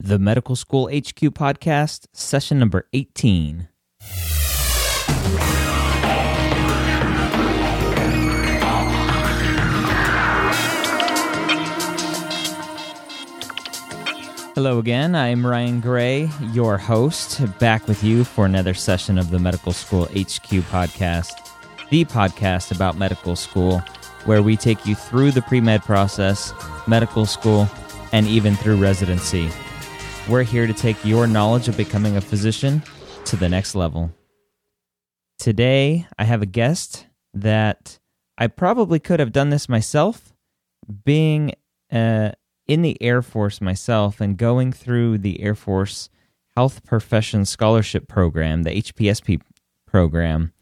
The Medical School HQ podcast, session number 18. Hello again. I'm Ryan Gray, your host, back with you for another session of the Medical School HQ podcast, the podcast about medical school, where we take you through the pre med process, medical school, and even through residency. We're here to take your knowledge of becoming a physician to the next level. Today, I have a guest that I probably could have done this myself, being uh, in the Air Force myself and going through the Air Force Health Profession Scholarship Program, the HPSP program.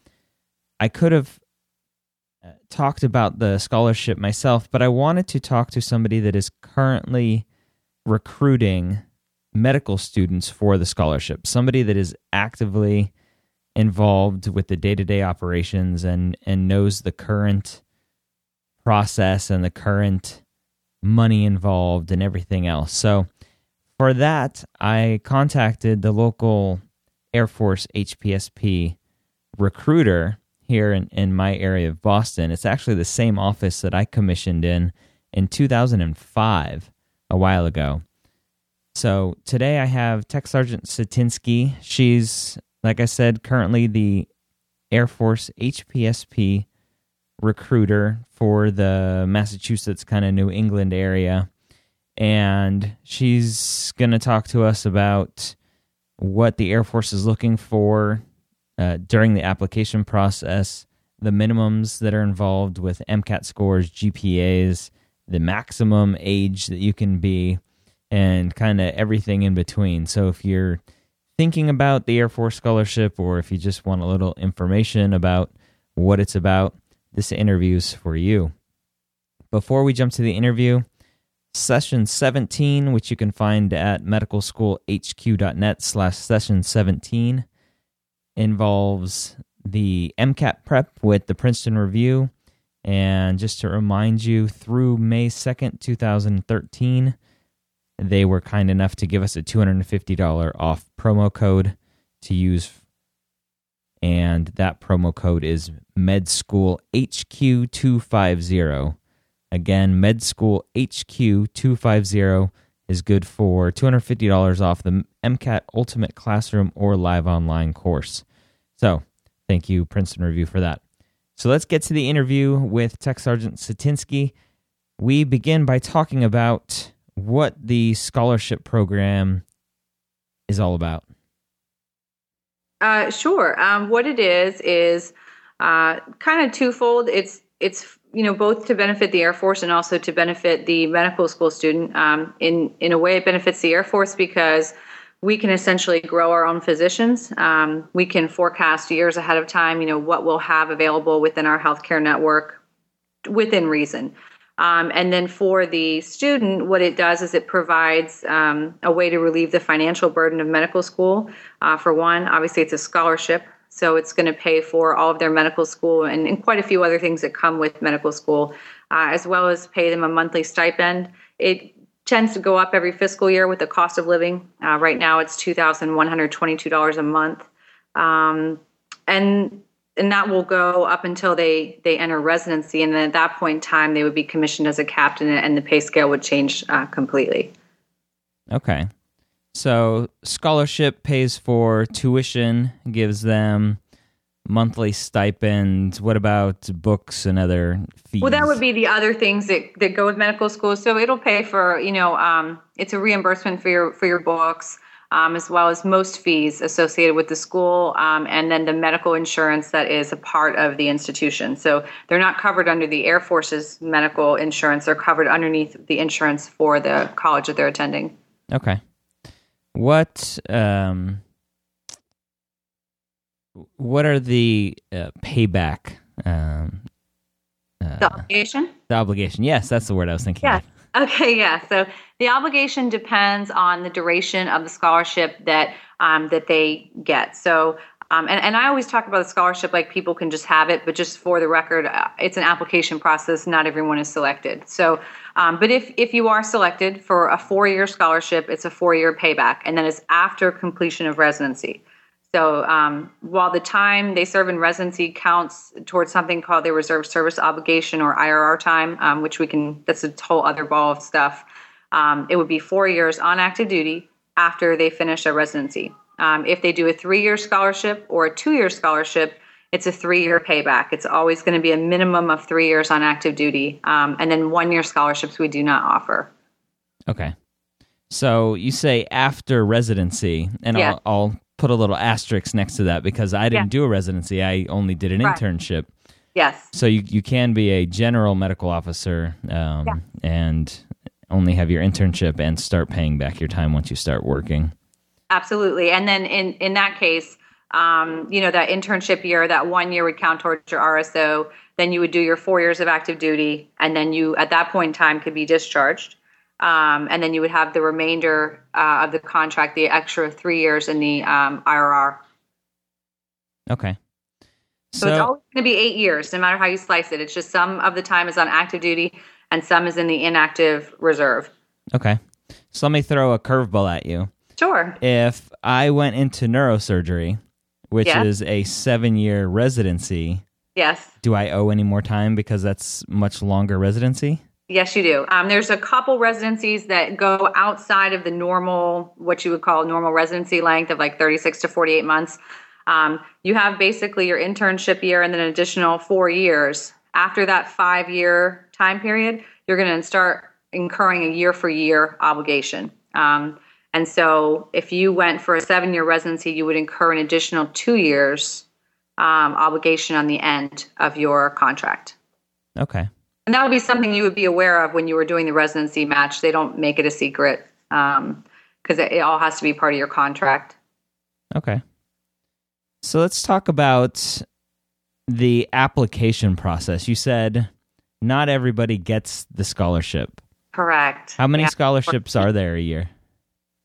I could have uh, talked about the scholarship myself, but I wanted to talk to somebody that is currently recruiting medical students for the scholarship, somebody that is actively involved with the day-to-day operations and and knows the current process and the current money involved and everything else. So for that, I contacted the local Air Force HPSP recruiter here in, in my area of Boston. It's actually the same office that I commissioned in in 2005, a while ago. So today I have Tech Sergeant Satinsky. She's, like I said, currently the Air Force HPSP recruiter for the Massachusetts kind of New England area. And she's going to talk to us about what the Air Force is looking for uh, during the application process, the minimums that are involved with MCAT scores, GPAs, the maximum age that you can be and kind of everything in between. So if you're thinking about the Air Force scholarship or if you just want a little information about what it's about, this interview's for you. Before we jump to the interview, session 17, which you can find at medicalschoolhq.net slash session 17, involves the MCAT prep with the Princeton Review. And just to remind you, through May 2nd, 2013, they were kind enough to give us a $250 off promo code to use. And that promo code is MedSchoolHQ250. Again, MedSchoolHQ250 is good for $250 off the MCAT Ultimate Classroom or Live Online course. So, thank you, Princeton Review, for that. So, let's get to the interview with Tech Sergeant Satinsky. We begin by talking about what the scholarship program is all about. Uh, sure. Um, what it is is uh, kind of twofold. It's it's you know both to benefit the Air Force and also to benefit the medical school student. Um, in in a way, it benefits the Air Force because we can essentially grow our own physicians. Um, we can forecast years ahead of time. You know what we'll have available within our healthcare network within reason. Um, and then for the student, what it does is it provides um, a way to relieve the financial burden of medical school. Uh, for one, obviously, it's a scholarship, so it's going to pay for all of their medical school and, and, quite a few other things that come with medical school, uh, as well as pay them a monthly stipend. It tends to go up every fiscal year with the cost of living. Uh, right now, it's $2,122 a month. Um, and and that will go up until they they enter residency and then at that point in time they would be commissioned as a captain and the pay scale would change uh, completely okay So scholarship pays for tuition, gives them monthly stipend. What about books and other fees? Well, that would be the other things that, that go with medical school. So it'll pay for, you know, um, it's a reimbursement for your for your books, um, as well as most fees associated with the school, um, and then the medical insurance that is a part of the institution. So they're not covered under the Air Force's medical insurance; they're covered underneath the insurance for the college that they're attending. Okay. What um, what are the uh, payback? Um, uh, the obligation. The obligation. Yes, that's the word I was thinking. Yeah. Of. Okay. Yeah. So the obligation depends on the duration of the scholarship that um, that they get. So. Um, and, and I always talk about the scholarship like people can just have it, but just for the record, uh, it's an application process. Not everyone is selected. So, um, but if if you are selected for a four year scholarship, it's a four year payback, and then it's after completion of residency. So um, while the time they serve in residency counts towards something called the reserve service obligation or IRR time, um, which we can, that's a whole other ball of stuff. Um, it would be four years on active duty after they finish their residency. Um, if they do a three year scholarship or a two year scholarship, it's a three year payback. It's always going to be a minimum of three years on active duty. Um, and then one year scholarships we do not offer. Okay. So you say after residency, and yeah. I'll, I'll put a little asterisk next to that because I didn't yeah. do a residency. I only did an right. internship. Yes. So you, you can be a general medical officer um, yeah. and only have your internship and start paying back your time once you start working. Absolutely. And then in, in that case, um, you know, that internship year, that one year would count towards your RSO. Then you would do your four years of active duty. And then you, at that point in time, could be discharged. Um, and then you would have the remainder uh, of the contract, the extra three years in the um, IRR. Okay. So, so it's always going to be eight years, no matter how you slice it. It's just some of the time is on active duty and some is in the inactive reserve. Okay. So let me throw a curveball at you. Sure. If I went into neurosurgery, which yes. is a seven year residency, yes. Do I owe any more time because that's much longer residency? Yes, you do. Um, there's a couple residencies that go outside of the normal, what you would call normal residency length of like 36 to 48 months. Um, you have basically your internship year and then an additional four years. After that five year time period, you're going to start incurring a year for year obligation. Um, and so if you went for a seven year residency, you would incur an additional two years um, obligation on the end of your contract. Okay. And that would be something you would be aware of when you were doing the residency match. They don't make it a secret because um, it, it all has to be part of your contract. Okay. So let's talk about the application process. You said not everybody gets the scholarship. Correct. How many yeah. scholarships are there a year?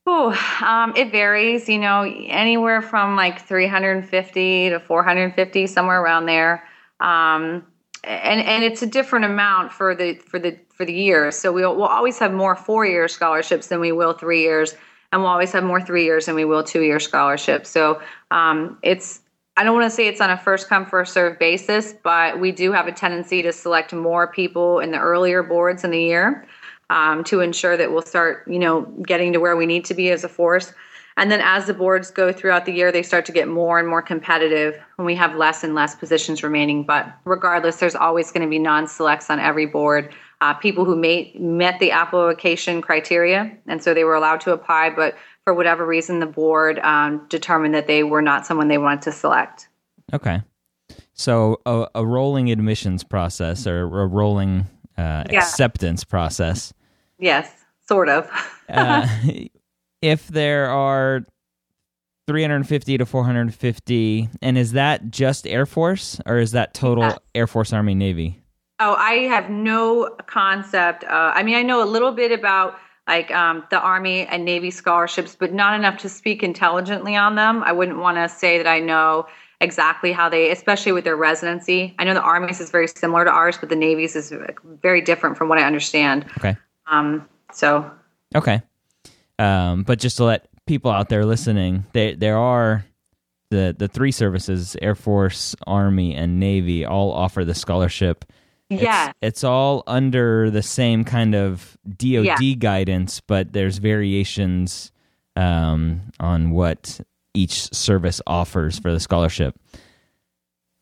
Oh, um, it varies. You know, anywhere from like 350 to 450, somewhere around there. Um, and and it's a different amount for the for the for the year. So we'll we'll always have more four year scholarships than we will three years, and we'll always have more three years than we will two year scholarships. So um, it's I don't want to say it's on a first come first serve basis, but we do have a tendency to select more people in the earlier boards in the year um, to ensure that we'll start you know getting to where we need to be as a force. And then as the boards go throughout the year, they start to get more and more competitive and we have less and less positions remaining. But regardless, there's always going to be non selects on every board. Uh, people who may, met the application criteria, and so they were allowed to apply, but for whatever reason, the board um, determined that they were not someone they wanted to select. Okay. So a, a rolling admissions process or a rolling uh, yeah. acceptance process. Yes, sort of. uh, if there are 350 to 450 and is that just air force or is that total yeah. air force army navy oh i have no concept uh, i mean i know a little bit about like um, the army and navy scholarships but not enough to speak intelligently on them. I wouldn't want to say that i know exactly how they especially with their residency. I know the army's is very similar to ours but the navy's is very different from what i understand. Okay. Um so. Okay. Um, but just to let people out there listening, they, there are the the three services: Air Force, Army, and Navy all offer the scholarship. Yeah, it's, it's all under the same kind of DoD yeah. guidance, but there's variations um, on what each service offers for the scholarship.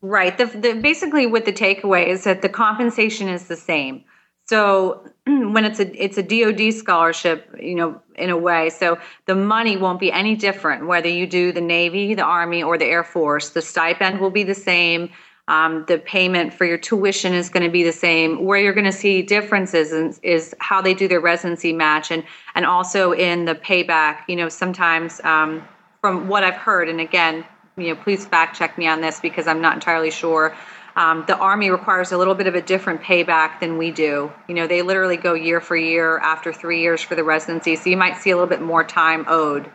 Right. The, the, basically, what the takeaway is that the compensation is the same. So when it's a it's a DoD scholarship, you know, in a way, so the money won't be any different whether you do the Navy, the Army, or the Air Force. The stipend will be the same. Um, the payment for your tuition is going to be the same. Where you're going to see differences is, is, how they do their residency match, and and also in the payback. You know, sometimes um, from what I've heard, and again, you know, please fact check me on this because I'm not entirely sure. Um, the Army requires a little bit of a different payback than we do. You know, they literally go year for year after three years for the residency, so you might see a little bit more time owed.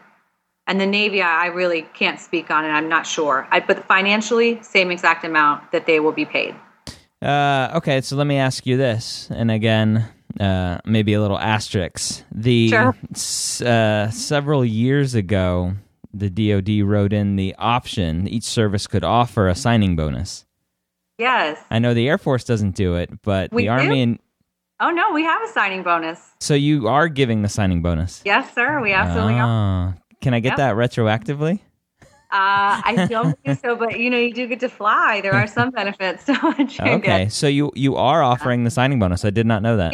And the Navy, I really can't speak on it. I'm not sure. I, but financially, same exact amount that they will be paid. Uh, okay, so let me ask you this, and again, uh, maybe a little asterisk. The sure. uh, several years ago, the DoD wrote in the option each service could offer a signing bonus. Yes. I know the Air Force doesn't do it, but we the Army do? and Oh no, we have a signing bonus. So you are giving the signing bonus. Yes, sir. We absolutely are. Can I get yep. that retroactively? Uh, I don't think so, but you know, you do get to fly. There are some benefits to you Okay, so you you are offering the signing bonus. I did not know that.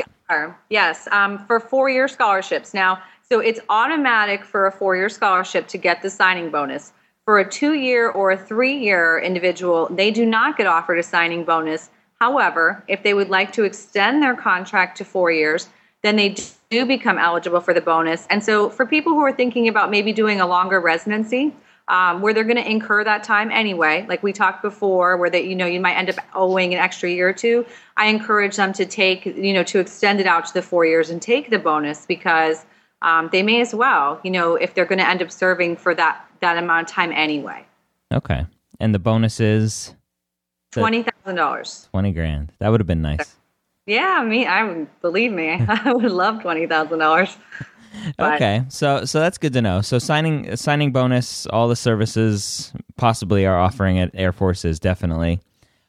Yes, um, for four year scholarships. Now, so it's automatic for a four year scholarship to get the signing bonus. For a two year or a three year individual, they do not get offered a signing bonus. However, if they would like to extend their contract to four years, then they do become eligible for the bonus. And so, for people who are thinking about maybe doing a longer residency, um, where they're going to incur that time anyway, like we talked before, where that you know you might end up owing an extra year or two. I encourage them to take you know to extend it out to the four years and take the bonus because um, they may as well, you know, if they're going to end up serving for that that amount of time anyway. Okay, and the bonus is twenty thousand dollars. Twenty grand. That would have been nice. Yeah, I mean, I would believe me. I would love twenty thousand dollars. Okay, so so that's good to know. So signing signing bonus, all the services possibly are offering at Air Forces, definitely.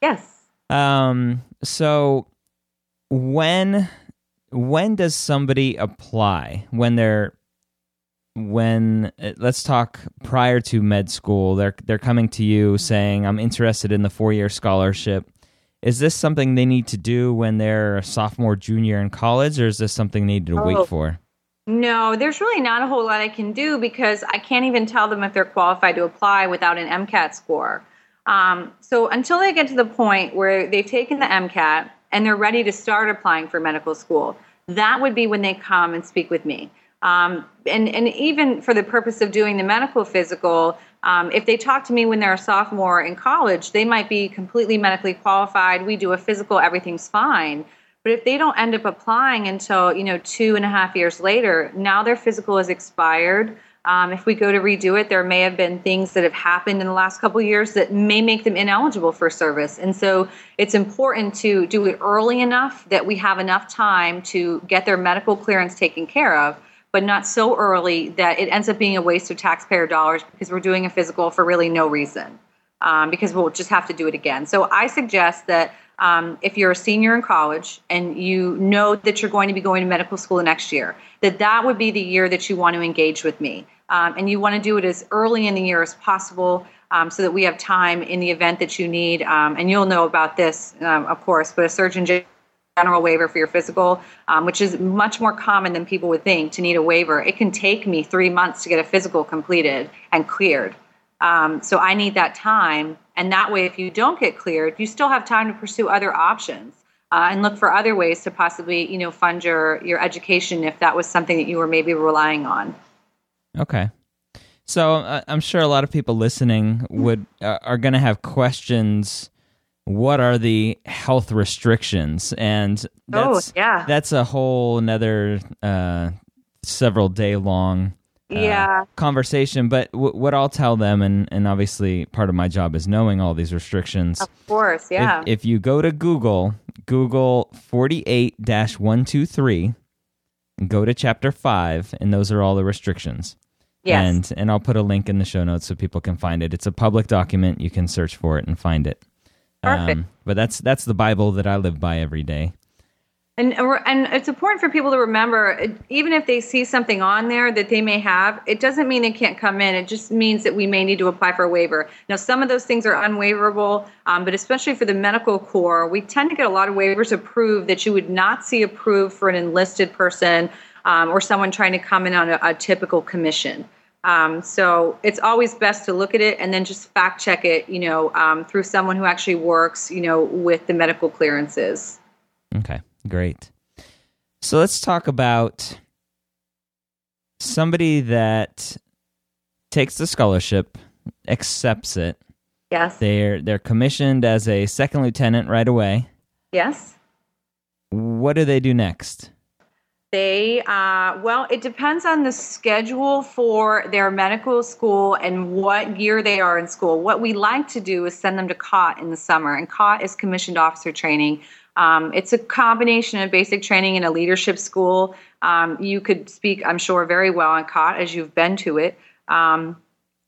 Yes. Um. So when when does somebody apply when they're when uh, let's talk prior to med school they're they're coming to you saying I'm interested in the 4-year scholarship is this something they need to do when they're a sophomore junior in college or is this something they need to oh, wait for? No there's really not a whole lot I can do because I can't even tell them if they're qualified to apply without an MCAT score. Um, so until they get to the point where they've taken the MCAT and they're ready to start applying for medical school, that would be when they come and speak with me. Um, and, and even for the purpose of doing the medical physical, um, if they talk to me when they're a sophomore in college, they might be completely medically qualified. We do a physical, everything's fine. But if they don't end up applying until you know two and a half years later, now their physical is expired. Um, if we go to redo it, there may have been things that have happened in the last couple years that may make them ineligible for service. And so it's important to do it early enough that we have enough time to get their medical clearance taken care of, but not so early that it ends up being a waste of taxpayer dollars because we're doing a physical for really no reason. Um, because we'll just have to do it again. So I suggest that um, if you're a senior in college and you know that you're going to be going to medical school next year, that that would be the year that you want to engage with me. Um, and you want to do it as early in the year as possible um, so that we have time in the event that you need. Um, and you'll know about this, um, of course, but a surgeon general waiver for your physical, um, which is much more common than people would think to need a waiver. It can take me three months to get a physical completed and cleared. Um, so I need that time. And that way, if you don't get cleared, you still have time to pursue other options. Uh, and look for other ways to possibly, you know, fund your your education if that was something that you were maybe relying on. Okay. So uh, I'm sure a lot of people listening would uh, are going to have questions. What are the health restrictions? And oh, that's, oh, yeah, that's a whole another uh, several day long uh, yeah conversation. But w- what I'll tell them, and and obviously part of my job is knowing all these restrictions. Of course, yeah. If, if you go to Google, Google forty eight one two three, go to chapter five, and those are all the restrictions. Yes. And and I'll put a link in the show notes so people can find it. It's a public document. You can search for it and find it. Perfect. Um, but that's that's the Bible that I live by every day. And and it's important for people to remember, even if they see something on there that they may have, it doesn't mean they can't come in. It just means that we may need to apply for a waiver. Now, some of those things are unwaiverable, um, but especially for the medical corps, we tend to get a lot of waivers approved that you would not see approved for an enlisted person um, or someone trying to come in on a, a typical commission. Um, so it's always best to look at it and then just fact check it, you know, um, through someone who actually works, you know, with the medical clearances. Okay. Great. So let's talk about somebody that takes the scholarship, accepts it. Yes. They're they're commissioned as a second lieutenant right away. Yes. What do they do next? They, uh, well, it depends on the schedule for their medical school and what year they are in school. What we like to do is send them to COT in the summer, and COT is commissioned officer training, um, it's a combination of basic training in a leadership school. Um, you could speak, I'm sure, very well on COT as you've been to it. Um,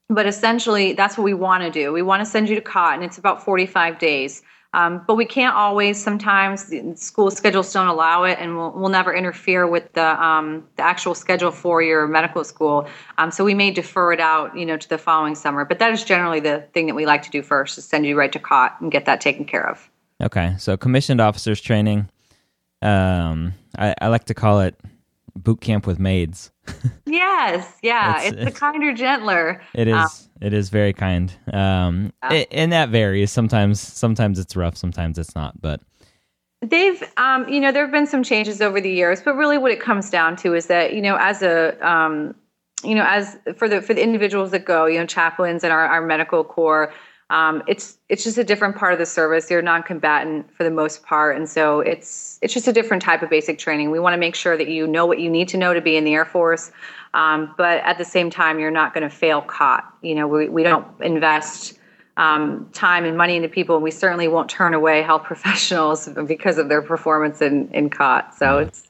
but essentially, that's what we want to do. We want to send you to COT, and it's about 45 days. Um, but we can't always. Sometimes school schedules don't allow it, and we'll, we'll never interfere with the um, the actual schedule for your medical school. Um, so we may defer it out, you know, to the following summer. But that is generally the thing that we like to do first: is send you right to COT and get that taken care of. Okay, so commissioned officers training. Um, I, I like to call it boot camp with maids. yes, yeah, it's, it's, it's, kinder, gentler. It is. Um, it is very kind. Um, yeah. it, and that varies. Sometimes, sometimes it's rough. Sometimes it's not. But they've, um, you know, there have been some changes over the years. But really, what it comes down to is that you know, as a um, you know, as for the for the individuals that go, you know, chaplains and our, our medical corps, um, it's it's just a different part of the service. You're non-combatant for the most part, and so it's it's just a different type of basic training. We want to make sure that you know what you need to know to be in the Air Force, um, but at the same time, you're not going to fail COT. You know, we we don't invest um, time and money into people, and we certainly won't turn away health professionals because of their performance in in COT. So mm-hmm. it's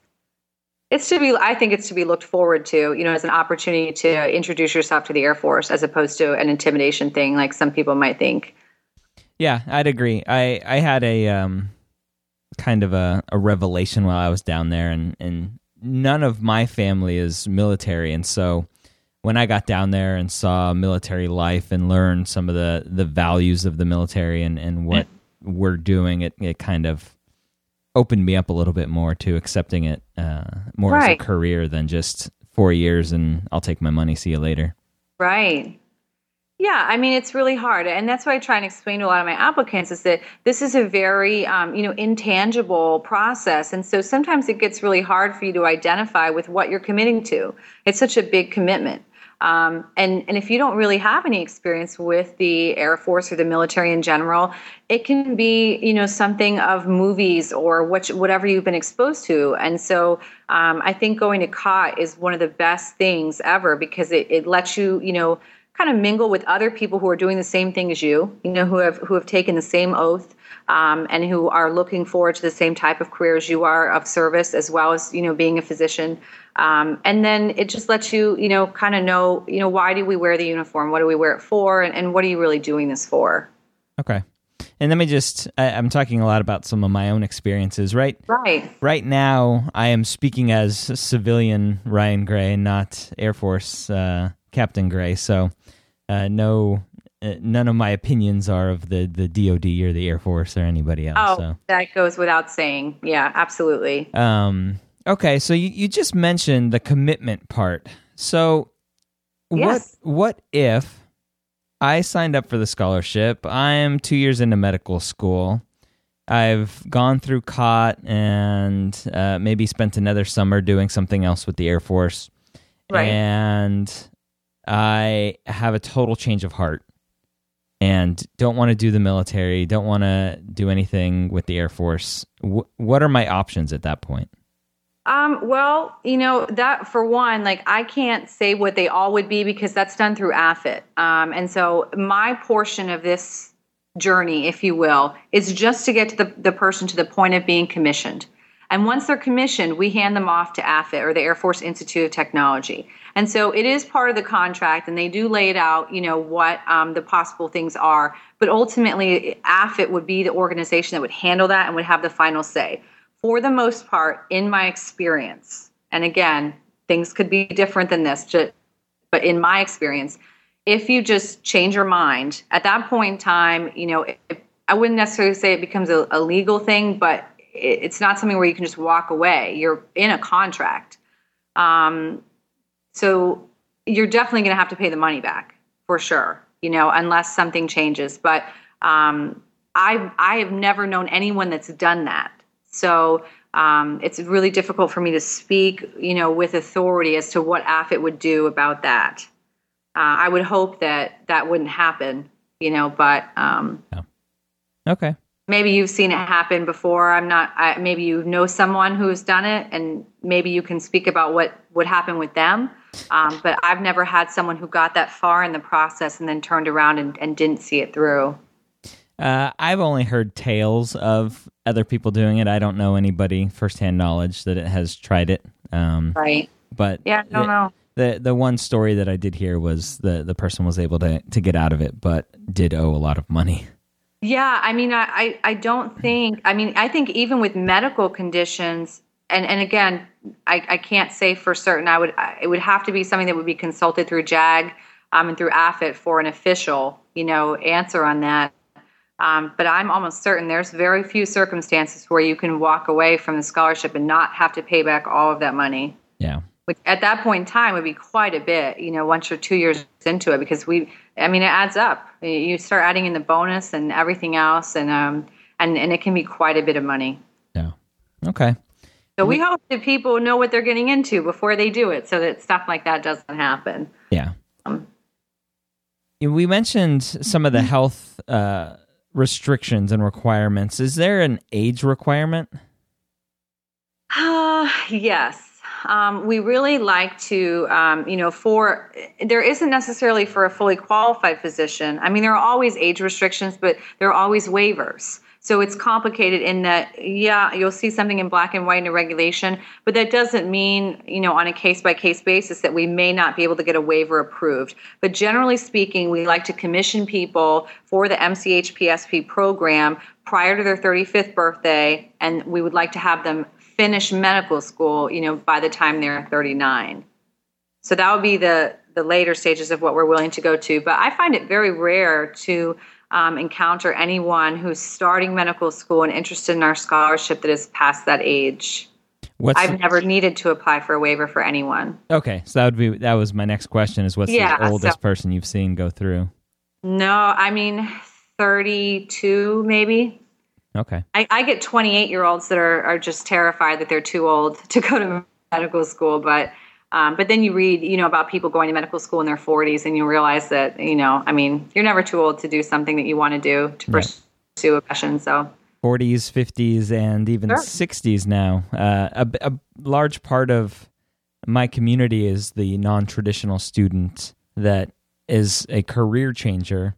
it's to be i think it's to be looked forward to you know as an opportunity to introduce yourself to the air force as opposed to an intimidation thing like some people might think. Yeah i'd agree. I i had a um kind of a, a revelation while i was down there and and none of my family is military. And so when i got down there and saw military life and learned some of the the values of the military and and what we're doing it it kind of opened me up a little bit more to accepting it uh, more right. as a career than just four years and I'll take my money, see you later. Right. Yeah, I mean it's really hard, and that's why I try and explain to a lot of my applicants is that this is a very, um, you know, intangible process, and so sometimes it gets really hard for you to identify with what you're committing to. It's such a big commitment. Um, and, and if you don't really have any experience with the Air Force or the military in general, it can be, you know, something of movies or what, whatever you've been exposed to. And so um, I think going to COT is one of the best things ever because it, it lets you, you know, kind of mingle with other people who are doing the same thing as you, you know, who have who have taken the same oath um, and who are looking forward to the same type of career as you are of service, as well as you know being a physician. Um, and then it just lets you, you know, kind of know, you know, why do we wear the uniform? What do we wear it for? And, and what are you really doing this for? Okay. And let me just, I, am talking a lot about some of my own experiences, right? Right. Right now, I am speaking as civilian Ryan Gray, not Air Force uh, Captain Gray. So, uh, no, none of my opinions are of the, the DoD or the Air Force or anybody else. Oh, so. that goes without saying. Yeah, absolutely. Um, Okay, so you, you just mentioned the commitment part. So yes. what what if I signed up for the scholarship? I'm two years into medical school. I've gone through COT and uh, maybe spent another summer doing something else with the Air Force. Right. And I have a total change of heart and don't want to do the military, don't want to do anything with the Air Force. What are my options at that point? Um, well, you know, that for one, like I can't say what they all would be because that's done through AFIT. Um, and so my portion of this journey, if you will, is just to get to the, the person to the point of being commissioned. And once they're commissioned, we hand them off to AFIT or the Air Force Institute of Technology. And so it is part of the contract, and they do lay it out, you know, what um, the possible things are. But ultimately, AFIT would be the organization that would handle that and would have the final say for the most part, in my experience, and again, things could be different than this, but in my experience, if you just change your mind at that point in time, you know, I wouldn't necessarily say it becomes a, a legal thing, but it's not something where you can just walk away. You're in a contract. Um, so you're definitely going to have to pay the money back for sure, you know, unless something changes. But um, I I have never known anyone that's done that. So um, it's really difficult for me to speak, you know, with authority as to what AFIT would do about that. Uh, I would hope that that wouldn't happen, you know, but um, yeah. okay. Maybe you've seen it happen before. I'm not. I, maybe you know someone who's done it, and maybe you can speak about what would happen with them. Um, but I've never had someone who got that far in the process and then turned around and, and didn't see it through. Uh, I've only heard tales of other people doing it. I don't know anybody firsthand knowledge that it has tried it. Um, right. But yeah, I don't know. The the one story that I did hear was the the person was able to to get out of it, but did owe a lot of money. Yeah, I mean, I, I, I don't think. I mean, I think even with medical conditions, and and again, I, I can't say for certain. I would it would have to be something that would be consulted through JAG um, and through AFIT for an official, you know, answer on that. Um, but I'm almost certain there's very few circumstances where you can walk away from the scholarship and not have to pay back all of that money. Yeah. Which at that point in time would be quite a bit, you know, once you're two years into it, because we, I mean, it adds up. You start adding in the bonus and everything else, and um, and and it can be quite a bit of money. Yeah. Okay. So we, we hope that people know what they're getting into before they do it, so that stuff like that doesn't happen. Yeah. Um, we mentioned some of the health. Uh, restrictions and requirements. Is there an age requirement? Uh, yes. Um, we really like to, um, you know, for there isn't necessarily for a fully qualified physician. I mean, there are always age restrictions, but there are always waivers. So it's complicated in that, yeah, you'll see something in black and white in a regulation, but that doesn't mean, you know, on a case by case basis that we may not be able to get a waiver approved. But generally speaking, we like to commission people for the MCHPSP program prior to their 35th birthday, and we would like to have them finish medical school, you know, by the time they're 39. So that would be the the later stages of what we're willing to go to. But I find it very rare to um, encounter anyone who's starting medical school and interested in our scholarship that is past that age. What's I've the, never needed to apply for a waiver for anyone. Okay, so that would be that was my next question: is what's yeah, the oldest so, person you've seen go through? No, I mean thirty-two, maybe. Okay. I, I get twenty-eight-year-olds that are are just terrified that they're too old to go to medical school, but um, but then you read, you know, about people going to medical school in their 40s, and you realize that, you know, I mean, you're never too old to do something that you want to do to pursue a passion. So 40s, 50s, and even sure. 60s now. Uh, a, a large part of my community is the non-traditional student that is a career changer.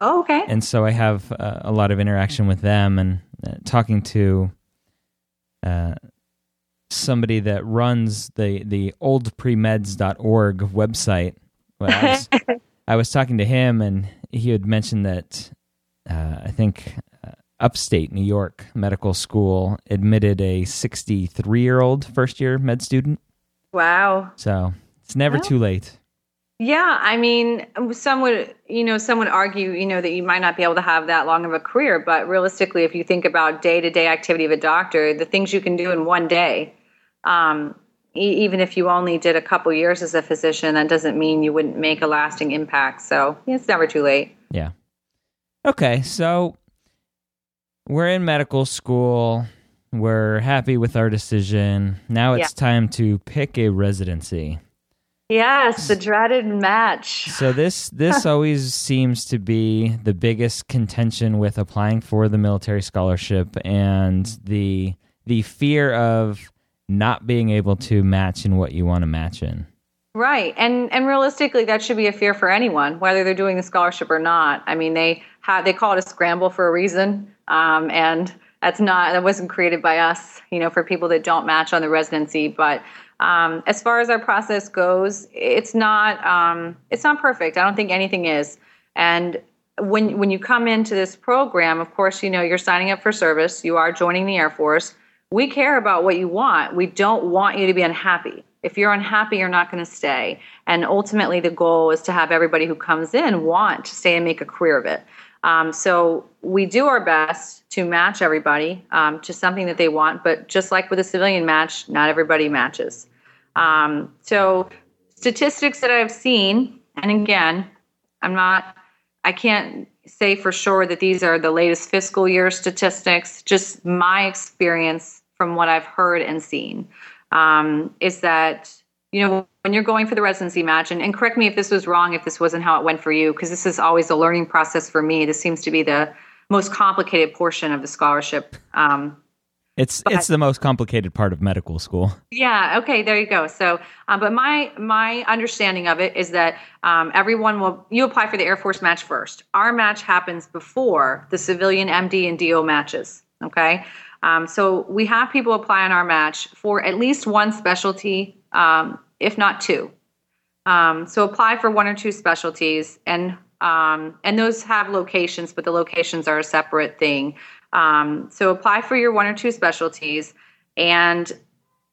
Oh, okay. And so I have uh, a lot of interaction with them and uh, talking to uh, somebody that runs the the oldpremeds.org website. Well, I, was, I was talking to him, and he had mentioned that uh, I think uh, upstate New York Medical School admitted a 63 year old first year med student. Wow! So it's never too late. Yeah, I mean, some would, you know, some would argue, you know, that you might not be able to have that long of a career, but realistically, if you think about day-to-day activity of a doctor, the things you can do in one day, um, e- even if you only did a couple years as a physician, that doesn't mean you wouldn't make a lasting impact. So it's never too late. Yeah. Okay, so we're in medical school. We're happy with our decision. Now it's yeah. time to pick a residency. Yes, the dreaded match. So this this always seems to be the biggest contention with applying for the military scholarship and the the fear of not being able to match in what you want to match in. Right. And and realistically that should be a fear for anyone whether they're doing the scholarship or not. I mean they have they call it a scramble for a reason. Um, and that's not that wasn't created by us, you know, for people that don't match on the residency, but um, as far as our process goes, it's not um, it's not perfect. I don't think anything is. And when when you come into this program, of course, you know you're signing up for service. You are joining the Air Force. we care about what you want. We don't want you to be unhappy. If you're unhappy, you're not going to stay. And ultimately, the goal is to have everybody who comes in want to stay and make a career of it. Um, so we do our best to match everybody um, to something that they want, but just like with a civilian match, not everybody matches. Um, so statistics that I've seen, and again, I'm not, I can't say for sure that these are the latest fiscal year statistics. Just my experience from what I've heard and seen um, is that you know when you're going for the residency match and, and correct me if this was wrong if this wasn't how it went for you because this is always a learning process for me this seems to be the most complicated portion of the scholarship um, it's but, it's the most complicated part of medical school. Yeah. Okay. There you go. So, um, but my my understanding of it is that um, everyone will you apply for the Air Force match first. Our match happens before the civilian MD and DO matches. Okay. Um, so we have people apply on our match for at least one specialty, um, if not two. Um, so apply for one or two specialties, and um, and those have locations, but the locations are a separate thing. Um, so apply for your one or two specialties, and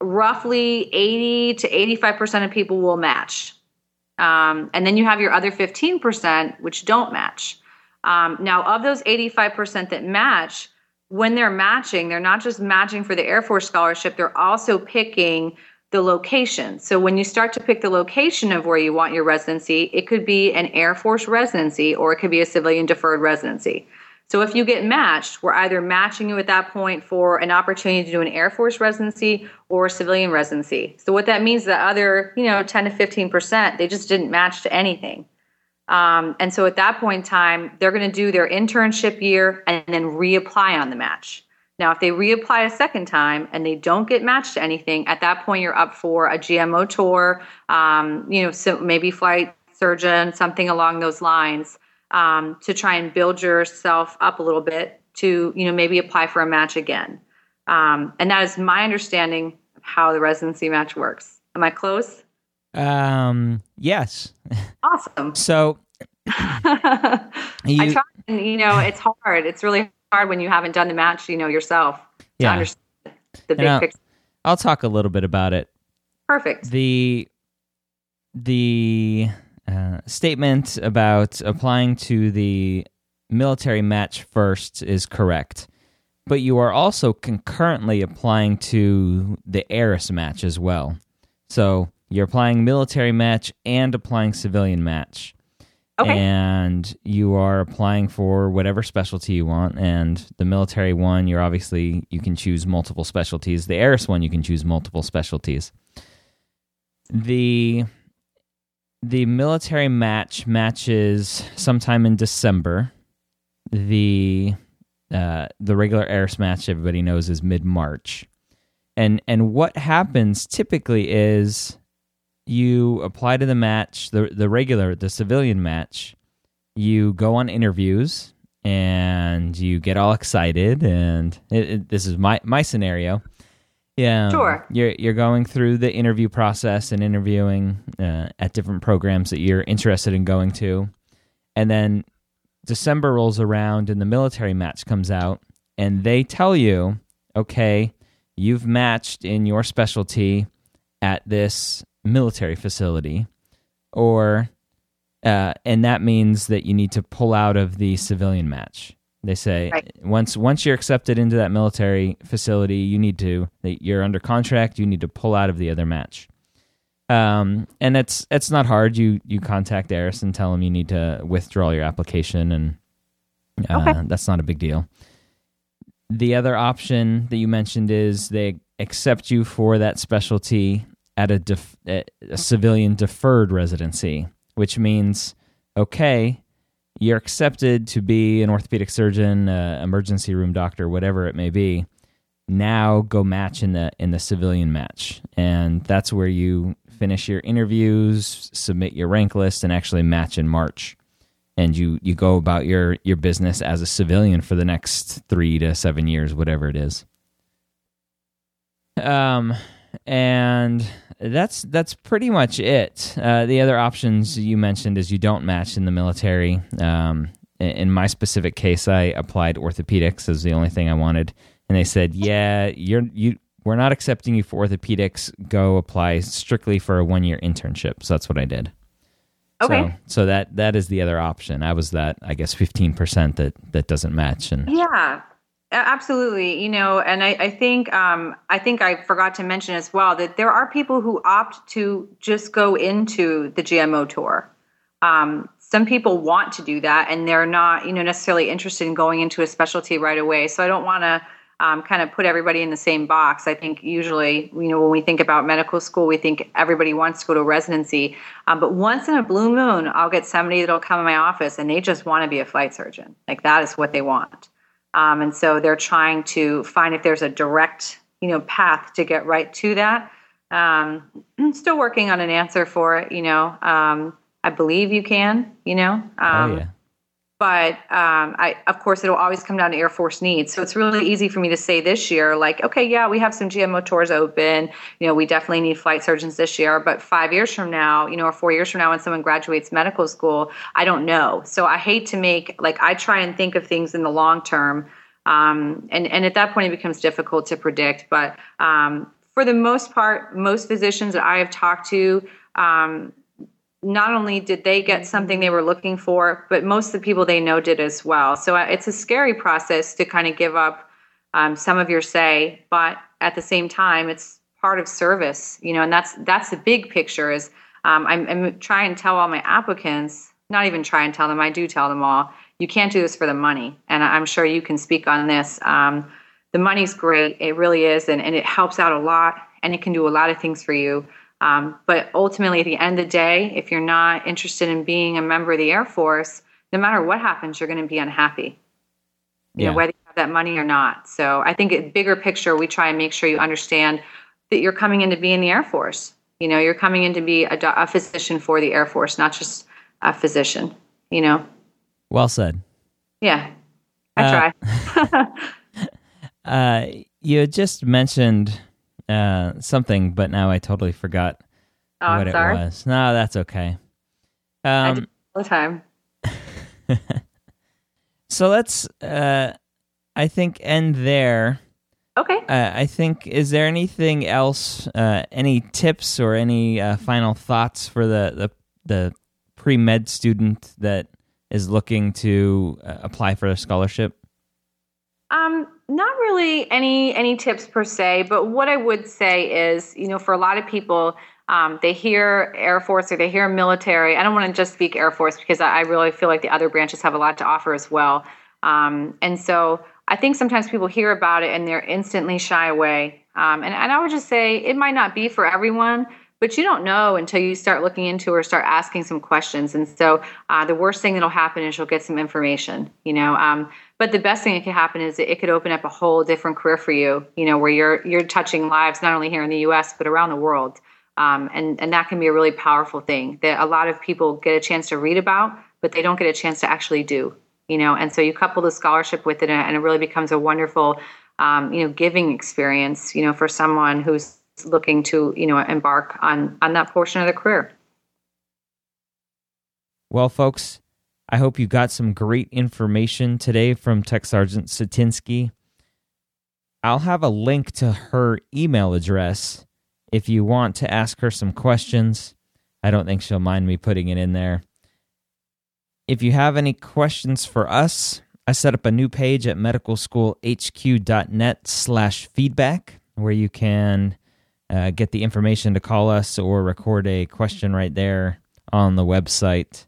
roughly 80 to 85 percent of people will match. Um, and then you have your other 15 percent which don't match. now, of those 85 percent that match, when they're matching, they're not just matching for the Air Force scholarship, they're also picking the location. So when you start to pick the location of where you want your residency, it could be an Air Force residency or it could be a civilian deferred residency. So if you get matched, we're either matching you at that point for an opportunity to do an Air Force residency or a civilian residency. So what that means is that other, you know, 10 to 15%, they just didn't match to anything. Um, and so at that point in time, they're going to do their internship year and then reapply on the match. Now, if they reapply a second time and they don't get matched to anything, at that point you're up for a GMO tour, um, you know, so maybe flight surgeon, something along those lines, um, to try and build yourself up a little bit to, you know, maybe apply for a match again. Um, and that is my understanding of how the residency match works. Am I close? Um, yes. Awesome. So you, I try, and, you know, it's hard. It's really hard when you haven't done the match, you know, yourself yeah. to understand the big I'll, picture. I'll talk a little bit about it. Perfect. The the uh, statement about applying to the military match first is correct, but you are also concurrently applying to the ERAS match as well. So you're applying military match and applying civilian match. Okay. And you are applying for whatever specialty you want. And the military one, you're obviously, you can choose multiple specialties. The ERAS one, you can choose multiple specialties. The the military match matches sometime in December. The uh, the regular ERAS match, everybody knows, is mid March. And and what happens typically is you apply to the match, the the regular, the civilian match. You go on interviews and you get all excited, and it, it, this is my my scenario. Yeah, sure. You're you're going through the interview process and interviewing uh, at different programs that you're interested in going to, and then December rolls around and the military match comes out, and they tell you, okay, you've matched in your specialty at this military facility, or uh, and that means that you need to pull out of the civilian match. They say right. once once you're accepted into that military facility, you need to you're under contract. You need to pull out of the other match. Um, and it's it's not hard. You you contact ERAS and tell them you need to withdraw your application, and uh, okay. that's not a big deal. The other option that you mentioned is they accept you for that specialty at a, def- a civilian deferred residency, which means okay, you're accepted to be an orthopedic surgeon, uh, emergency room doctor, whatever it may be. Now go match in the in the civilian match, and that's where you finish your interviews, submit your rank list, and actually match in March. And you you go about your your business as a civilian for the next three to seven years, whatever it is. Um, and that's that's pretty much it. Uh, the other options you mentioned is you don't match in the military. Um, in my specific case, I applied orthopedics as the only thing I wanted, and they said, "Yeah, you're you we're not accepting you for orthopedics. Go apply strictly for a one year internship." So that's what I did. Okay. So, so that that is the other option. I was that I guess fifteen percent that that doesn't match. And yeah, absolutely. You know, and I, I think um, I think I forgot to mention as well that there are people who opt to just go into the GMO tour. Um, some people want to do that, and they're not, you know, necessarily interested in going into a specialty right away. So I don't want to um, kind of put everybody in the same box. I think usually, you know, when we think about medical school, we think everybody wants to go to residency. Um, but once in a blue moon, I'll get somebody that'll come in my office and they just want to be a flight surgeon. Like that is what they want. Um, and so they're trying to find if there's a direct, you know, path to get right to that. Um, I'm still working on an answer for it. You know, um, I believe you can. You know, oh um, yeah, but um, I, of course, it'll always come down to Air Force needs. So it's really easy for me to say this year, like, okay, yeah, we have some GMO tours open. You know, we definitely need flight surgeons this year. But five years from now, you know, or four years from now, when someone graduates medical school, I don't know. So I hate to make like I try and think of things in the long term. Um, and and at that point, it becomes difficult to predict. But um, for the most part, most physicians that I have talked to. Um, not only did they get something they were looking for, but most of the people they know did as well. So uh, it's a scary process to kind of give up um, some of your say, but at the same time, it's part of service, you know, and that's that's the big picture. Is um, I'm, I'm trying to tell all my applicants, not even try and tell them, I do tell them all, you can't do this for the money, and I'm sure you can speak on this. Um, the money's great, it really is, and, and it helps out a lot, and it can do a lot of things for you. Um, but ultimately, at the end of the day, if you're not interested in being a member of the Air Force, no matter what happens, you're going to be unhappy. You Yeah. know, whether you have that money or not. So I think, bigger picture, we try and make sure you understand that you're coming in to be in the Air Force. You know, you're coming in to be a, a physician for the Air Force, not just a physician. You know, well said. yeah, I Uh, try. Uh, you just mentioned uh, something, but now I totally forgot oh, what sorry. it was. No, that's okay. I Um, do all the time. so let's, uh, I think, end there. Okay. Uh, I think, is there anything else, uh, any tips or any uh, final thoughts for the, the, the pre med student that is looking to uh, apply for a scholarship? Um, not really any any tips per se, but what I would say is, you know, for a lot of people, um, they hear Air Force or they hear military. I don't want to just speak Air Force because I, really feel like the other branches have a lot to offer as well. Um, and so I think sometimes people hear about it and they're instantly shy away. Um, and, and I would just say it might not be for everyone, but you don't know until you start looking into or start asking some questions. And so uh, the worst thing that'll happen is you'll get some information, you know. Um, but the best thing that could happen is it could open up a whole different career for you, you know, where you're you're touching lives not only here in the U.S. but around the world. Um, and and that can be a really powerful thing that a lot of people get a chance to read about, but they don't get a chance to actually do, you know. And so you couple the scholarship with it, and it really becomes a wonderful, um, you know, giving experience, you know, for someone who's looking to you know embark on on that portion of their career. Well, folks, I hope you got some great information today from Tech Sergeant Satinsky. I'll have a link to her email address if you want to ask her some questions. I don't think she'll mind me putting it in there. If you have any questions for us, I set up a new page at medicalschoolhq.net slash feedback where you can uh, get the information to call us or record a question right there on the website.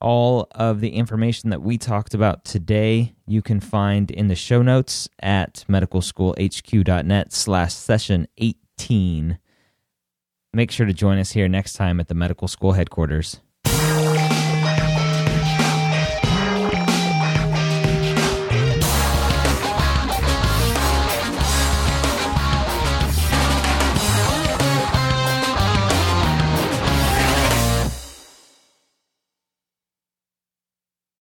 All of the information that we talked about today you can find in the show notes at medicalschoolhq.net slash session 18. Make sure to join us here next time at the medical school headquarters.